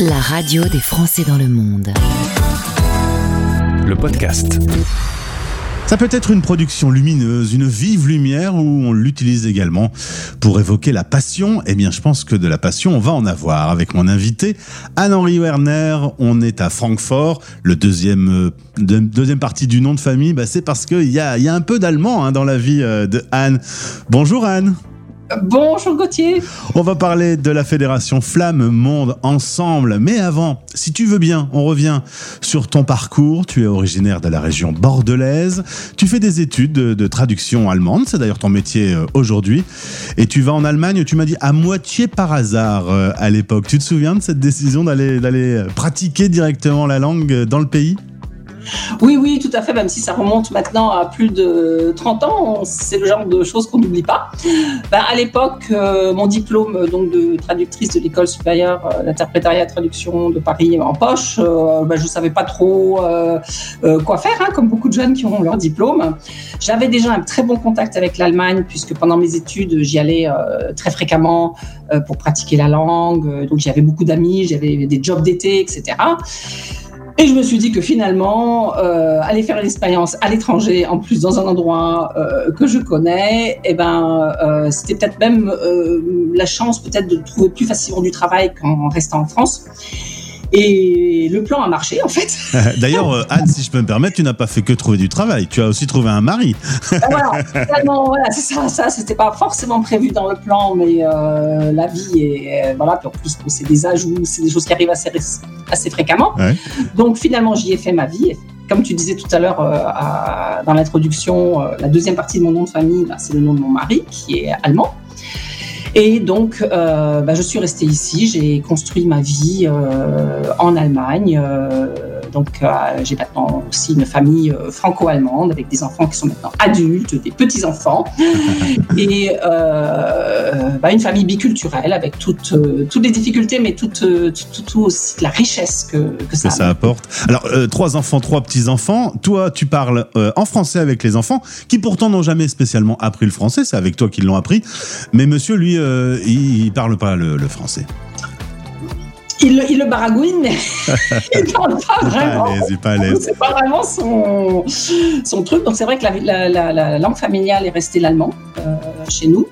La radio des Français dans le monde. Le podcast. Ça peut être une production lumineuse, une vive lumière, où on l'utilise également pour évoquer la passion. Eh bien, je pense que de la passion, on va en avoir avec mon invité, Anne-Henri Werner. On est à Francfort. Le deuxième, euh, de- deuxième partie du nom de famille, bah, c'est parce qu'il y a, il y a un peu d'allemand hein, dans la vie euh, de Anne. Bonjour Anne. Bonjour Gauthier. On va parler de la fédération Flamme Monde ensemble. Mais avant, si tu veux bien, on revient sur ton parcours. Tu es originaire de la région bordelaise. Tu fais des études de, de traduction allemande. C'est d'ailleurs ton métier euh, aujourd'hui. Et tu vas en Allemagne, tu m'as dit à moitié par hasard euh, à l'époque. Tu te souviens de cette décision d'aller pratiquer directement la langue dans le pays? Oui, oui, tout à fait, même si ça remonte maintenant à plus de 30 ans, c'est le genre de choses qu'on n'oublie pas. Ben, à l'époque, euh, mon diplôme euh, donc, de traductrice de l'école supérieure euh, d'interprétariat et traduction de Paris en poche, ben, je ne savais pas trop quoi faire, hein, comme beaucoup de jeunes qui ont leur diplôme. J'avais déjà un très bon contact avec l'Allemagne, puisque pendant mes études, j'y allais très fréquemment pour pratiquer la langue. Donc j'avais beaucoup d'amis, j'avais des jobs d'été, etc. Et je me suis dit que finalement, euh, aller faire une expérience à l'étranger, en plus dans un endroit euh, que je connais, eh ben, euh, c'était peut-être même euh, la chance peut-être de trouver plus facilement du travail qu'en restant en France. Et le plan a marché en fait. D'ailleurs, euh, Anne, si je peux me permettre, tu n'as pas fait que trouver du travail. Tu as aussi trouvé un mari. Voilà, voilà, c'est ça, ça, c'était pas forcément prévu dans le plan, mais euh, la vie est, euh, voilà, puis en plus, bon, c'est des où c'est des choses qui arrivent assez, assez fréquemment. Ouais. Donc finalement, j'y ai fait ma vie. Comme tu disais tout à l'heure euh, dans l'introduction, euh, la deuxième partie de mon nom de famille, ben, c'est le nom de mon mari, qui est allemand. Et donc, euh, ben, je suis restée ici. J'ai construit ma vie euh, en Allemagne. Donc, euh, j'ai maintenant aussi une famille euh, franco-allemande avec des enfants qui sont maintenant adultes, des petits-enfants, et euh, bah, une famille biculturelle avec toutes, toutes les difficultés, mais toutes, euh, tout, aussi la richesse que, que ça apporte. Alors, trois enfants, trois petits-enfants. Toi, tu parles en français avec les enfants, qui pourtant n'ont jamais spécialement appris le français. C'est avec toi qu'ils l'ont appris. Mais monsieur, lui, euh, il, il parle pas le, le français. Il, le- il le baragouine, mais il ne parle pas vraiment. il pas à l'aise. C'est pas vraiment son, son truc. Donc c'est vrai que la, la- la- la langue familiale est restée l'allemand euh, chez nous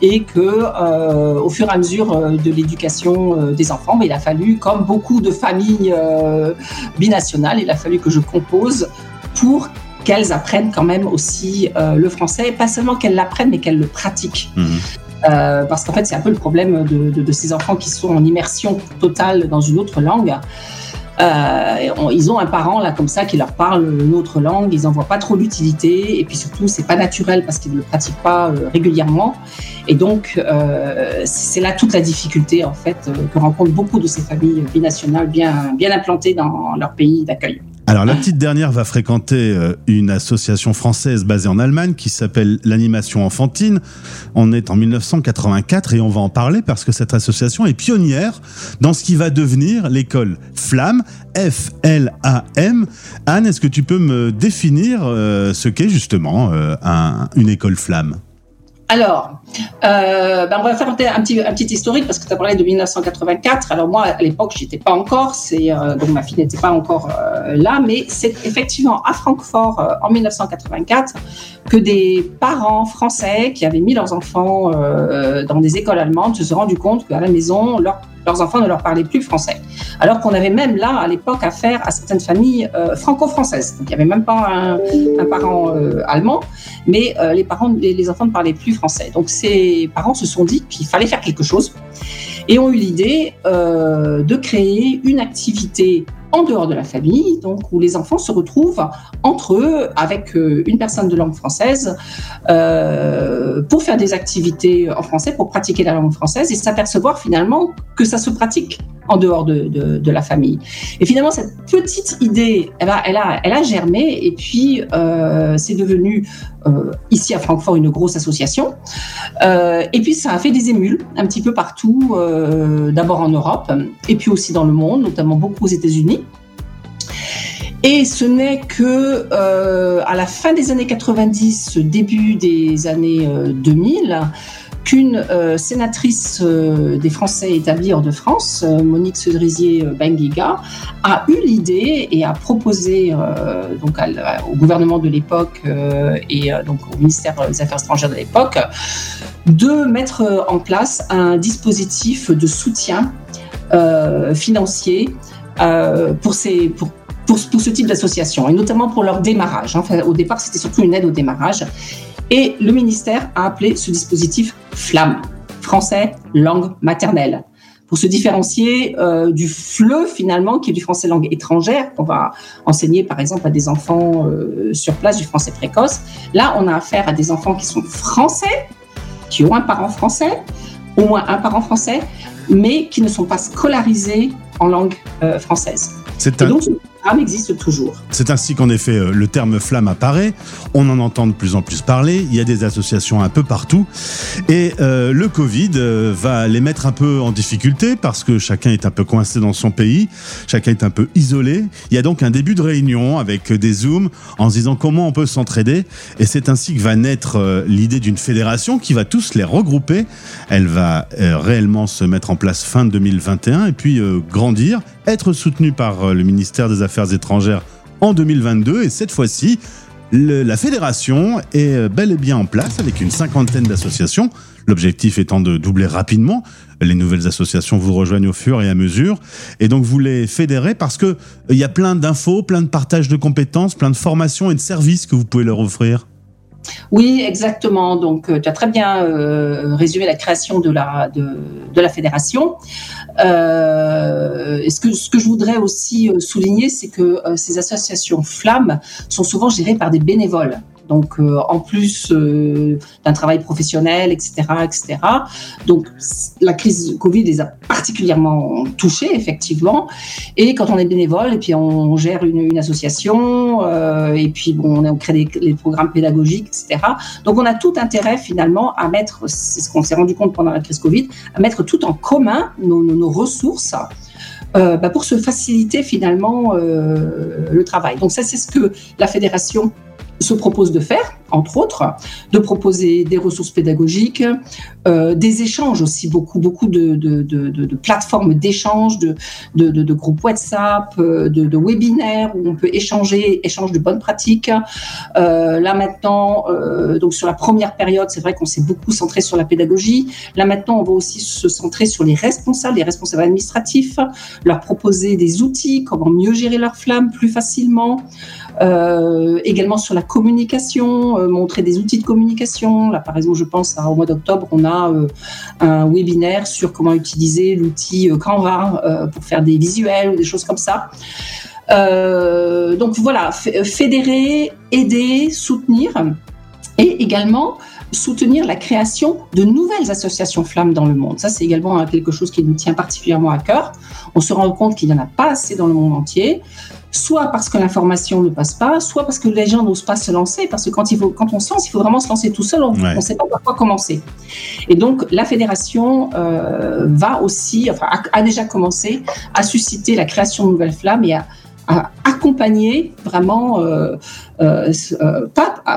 et que euh, au fur et à mesure euh, de l'éducation des enfants, mais il a fallu, comme beaucoup de familles euh, binationales, il a fallu que je compose pour qu'elles apprennent quand même aussi le français, pas seulement qu'elles l'apprennent, mais qu'elles le pratiquent. Mhm. Euh, parce qu'en fait, c'est un peu le problème de, ces enfants qui sont en immersion totale dans une autre langue. Euh, ils ont un parent là comme ça qui leur parle une autre langue, ils n'en voient pas trop l'utilité et puis surtout c'est pas naturel parce qu'ils ne le pratiquent pas euh, régulièrement et donc c'est là toute la difficulté en fait que rencontrent beaucoup de ces familles binationales bien bien implantées dans leur pays d'accueil. Alors, la petite dernière va fréquenter euh, une association française basée en Allemagne qui s'appelle l'animation enfantine. On est en 1984 et on va en parler parce que cette association est pionnière dans ce qui va devenir l'école Flamme, F-L-A-M. Anne, est-ce que tu peux me définir euh, ce qu'est justement euh, un- une école Flamme Alors, euh, ben on va faire un petit, un petit, historique parce que tu as parlé de 1984. Alors moi, à l'époque, j'y étais pas encore, euh, donc ma fille n'était pas encore euh, là, mais c'est effectivement à Francfort en 1984 que des parents français qui avaient mis leurs enfants dans des écoles allemandes se sont rendus compte qu'à la maison, leur- leurs enfants ne leur parlaient plus français. Alors qu'on avait même là, à l'époque, affaire à certaines familles euh, franco-françaises. Donc il n'y avait même pas un, parent euh, allemand mais euh, les parents, les, enfants ne parlaient plus français. Donc ces parents se sont dit qu'il fallait faire quelque chose et ont eu l'idée de créer une activité en dehors de la famille, donc où les enfants se retrouvent entre eux avec euh, une personne de langue française euh, pour faire des activités en français, pour pratiquer la langue française et s'apercevoir finalement que ça se pratique en dehors de, de, la famille. Et finalement, cette petite idée, elle, a, elle a germé et puis euh, c'est devenu euh, ici à Francfort une grosse association. Euh, et puis ça a fait des émules un petit peu partout, d'abord en Europe et puis aussi dans le monde, notamment beaucoup aux États-Unis. Et ce n'est que à la fin des années 90, début des années euh, 2000, qu'une euh, sénatrice euh, des Français établis hors de France, euh, Monique Cedrizier Benguiga, a eu l'idée et a proposé donc au gouvernement de l'époque et donc au ministère des Affaires étrangères de l'époque de mettre en place un dispositif de soutien financier pour ces pour, ce type d'association, et notamment pour leur démarrage. Au départ, c'était surtout une aide au démarrage. Et le ministère a appelé ce dispositif FLAM, français langue maternelle, pour se différencier euh, du FLE finalement, qui est du français langue étrangère, qu'on va enseigner par exemple à des enfants euh, sur place du français précoce. Là, on a affaire à des enfants qui sont français, qui ont un parent français, au moins un parent français, mais qui ne sont pas scolarisés en langue euh, française. C'est un... donc, existe toujours. C'est ainsi qu'en effet euh, le terme flamme apparaît. On en entend de plus en plus parler. Il y a des associations un peu partout. Et euh, le Covid euh, va les mettre un peu en difficulté parce que chacun est un peu coincé dans son pays. Chacun est un peu isolé. Il y a donc un début de réunion avec des Zooms en se disant comment on peut s'entraider. Et c'est ainsi que va naître l'idée d'une fédération qui va tous les regrouper. Elle va réellement se mettre en place fin 2021 et puis grandir, être soutenue par le ministère des Affaires étrangères en 2022 et cette fois-ci, la fédération est bel et bien en place avec une cinquantaine d'associations. L'objectif étant de doubler rapidement. Les nouvelles associations vous rejoignent au fur et à mesure. Et donc vous les fédérez parce que il y a plein d'infos, plein de partages de compétences, plein de formations et de services que vous pouvez leur offrir. Oui, exactement. Donc, euh, tu as très bien euh, résumé la création de la, de, la fédération. Euh, ce, que, ce que je voudrais aussi souligner, c'est que ces associations flammes sont souvent gérées par des bénévoles. Donc, euh, en plus euh, d'un travail professionnel, etc., etc. Donc, la crise Covid les a particulièrement touchés, effectivement. Et quand on est bénévole, et puis on, gère une, association, euh, et puis bon, on, crée des, les programmes pédagogiques, etc. Donc, on a tout intérêt finalement à mettre, c'est ce qu'on s'est rendu compte pendant la crise Covid, à mettre tout en commun nos, ressources. Euh, bah pour se faciliter finalement euh, le travail. Donc ça, c'est ce que la fédération se propose de faire, entre autres, de proposer des ressources pédagogiques, euh, des échanges aussi, beaucoup, beaucoup de, de, de, plateformes d'échange, de, groupes WhatsApp, euh, de, webinaires où on peut échanger, échange de bonnes pratiques. Euh, là maintenant, donc sur la première période, c'est vrai qu'on s'est beaucoup centré sur la pédagogie. Là maintenant, on va aussi se centrer sur les responsables, les responsables administratifs, leur proposer des outils, comment mieux gérer leur flamme plus facilement. Euh, également sur la communication, euh, montrer des outils de communication. Là, par exemple, je pense au mois d'octobre, on a euh, un webinaire sur comment utiliser l'outil Canva pour faire des visuels ou des choses comme ça. donc voilà, fédérer, aider, soutenir et également soutenir la création de nouvelles associations flammes dans le monde. Ça, c'est également quelque chose qui nous tient particulièrement à cœur. On se rend compte qu'il n'y en a pas assez dans le monde entier soit parce que l'information ne passe pas, soit parce que les gens n'osent pas se lancer, parce que quand, il faut, quand on se lance, il faut vraiment se lancer tout seul, on ne sait pas par quoi commencer. Et donc, la fédération euh, va aussi, enfin, a, déjà commencé à susciter la création de nouvelles flammes et à, à accompagner vraiment euh, euh, euh,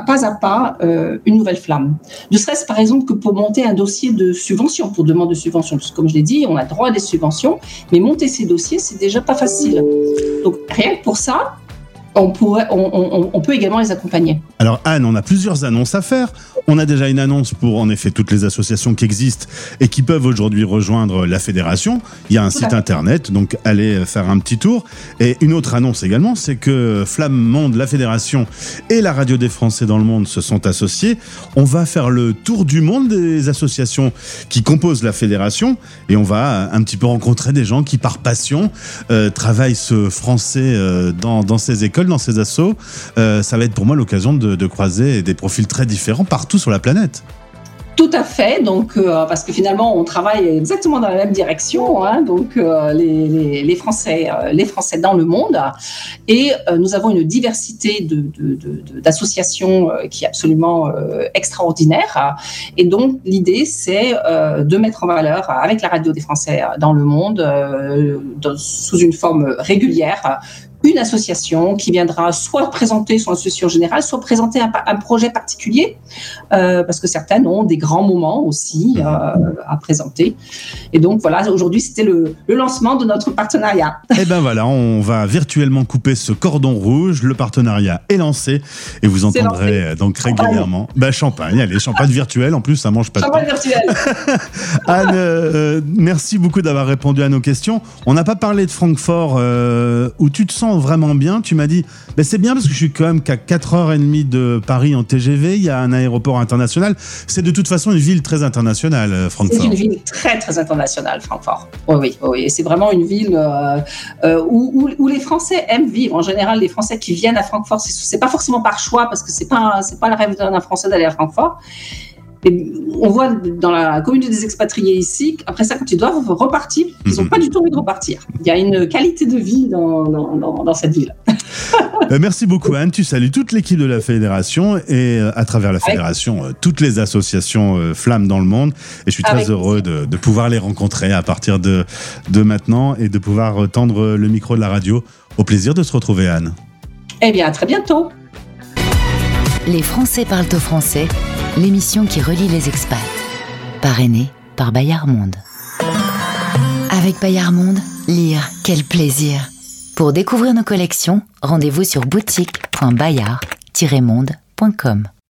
pas, à pas une nouvelle flamme. Ne serait-ce par exemple que pour monter un dossier de subvention, pour demande de subvention, parce que comme je l'ai dit, on a droit à des subventions, mais monter ces dossiers, c'est déjà pas facile. Donc rien que pour ça, on, pourrait, on, peut également les accompagner. Alors Anne, on a plusieurs annonces à faire. On a déjà une annonce pour en effet toutes les associations qui existent et qui peuvent aujourd'hui rejoindre la fédération. Il y a un site internet, donc allez faire un petit tour. Et une autre annonce également, c'est que Flamme Monde, la fédération et la radio des Français dans le monde se sont associés. On va faire le tour du monde des associations qui composent la fédération et on va un petit peu rencontrer des gens qui par passion euh, travaillent ce français euh, dans, dans ces écoles dans ces assauts, euh, ça va être pour moi l'occasion de, croiser des profils très différents partout sur la planète. Tout à fait, donc euh, parce que finalement on travaille exactement dans la même direction, hein, donc euh, les, Français, les Français dans le monde, et nous avons une diversité d'associations qui est absolument extraordinaire, et donc l'idée c'est de mettre en valeur avec la radio des Français dans le monde, sous une forme régulière, une association qui viendra soit présenter son association générale, soit présenter un, un projet particulier, euh, parce que certaines ont des grands moments aussi euh, à présenter. Et donc voilà, aujourd'hui c'était le, le, lancement de notre partenariat. Et eh ben voilà, on va virtuellement couper ce cordon rouge. Le partenariat est lancé et vous entendrez donc régulièrement. Champagne. Bah, champagne, allez, champagne virtuel en plus, ça mange pas champagne de virtuel. Anne, euh, merci beaucoup d'avoir répondu à nos questions. On n'a pas parlé de Francfort euh, où tu te sens vraiment bien. Tu m'as dit, ben c'est bien parce que je suis quand même qu'à 4h30 de Paris en TGV. Il y a un aéroport international. C'est de toute façon une ville très internationale, euh, Francfort. C'est une ville très, très internationale, Francfort. Oui, oui, oui. C'est vraiment une ville euh, euh, où, les Français aiment vivre. En général, les Français qui viennent à Francfort, c'est pas forcément par choix parce que c'est pas, pas le rêve d'un Français d'aller à Francfort. Et on voit dans la communauté des expatriés ici, après ça, quand ils doivent repartir, ils n'ont mhm. pas du tout envie de repartir. Il y a une qualité de vie dans, dans, dans cette ville. Euh, merci beaucoup Anne, tu salues toute l'équipe de la fédération et euh, à travers la fédération, euh, toutes les associations flammes dans le monde. Et je suis très heureux de, de, pouvoir les rencontrer à partir de, de maintenant et de pouvoir tendre le micro de la radio. Au plaisir de se retrouver Anne. Eh bien, à très bientôt. Les Français parlent au français l'émission qui relie les expats. Parrainée par Bayard Monde. Avec Bayard Monde, lire, quel plaisir. Pour découvrir nos collections, rendez-vous sur boutique.bayard-monde.com.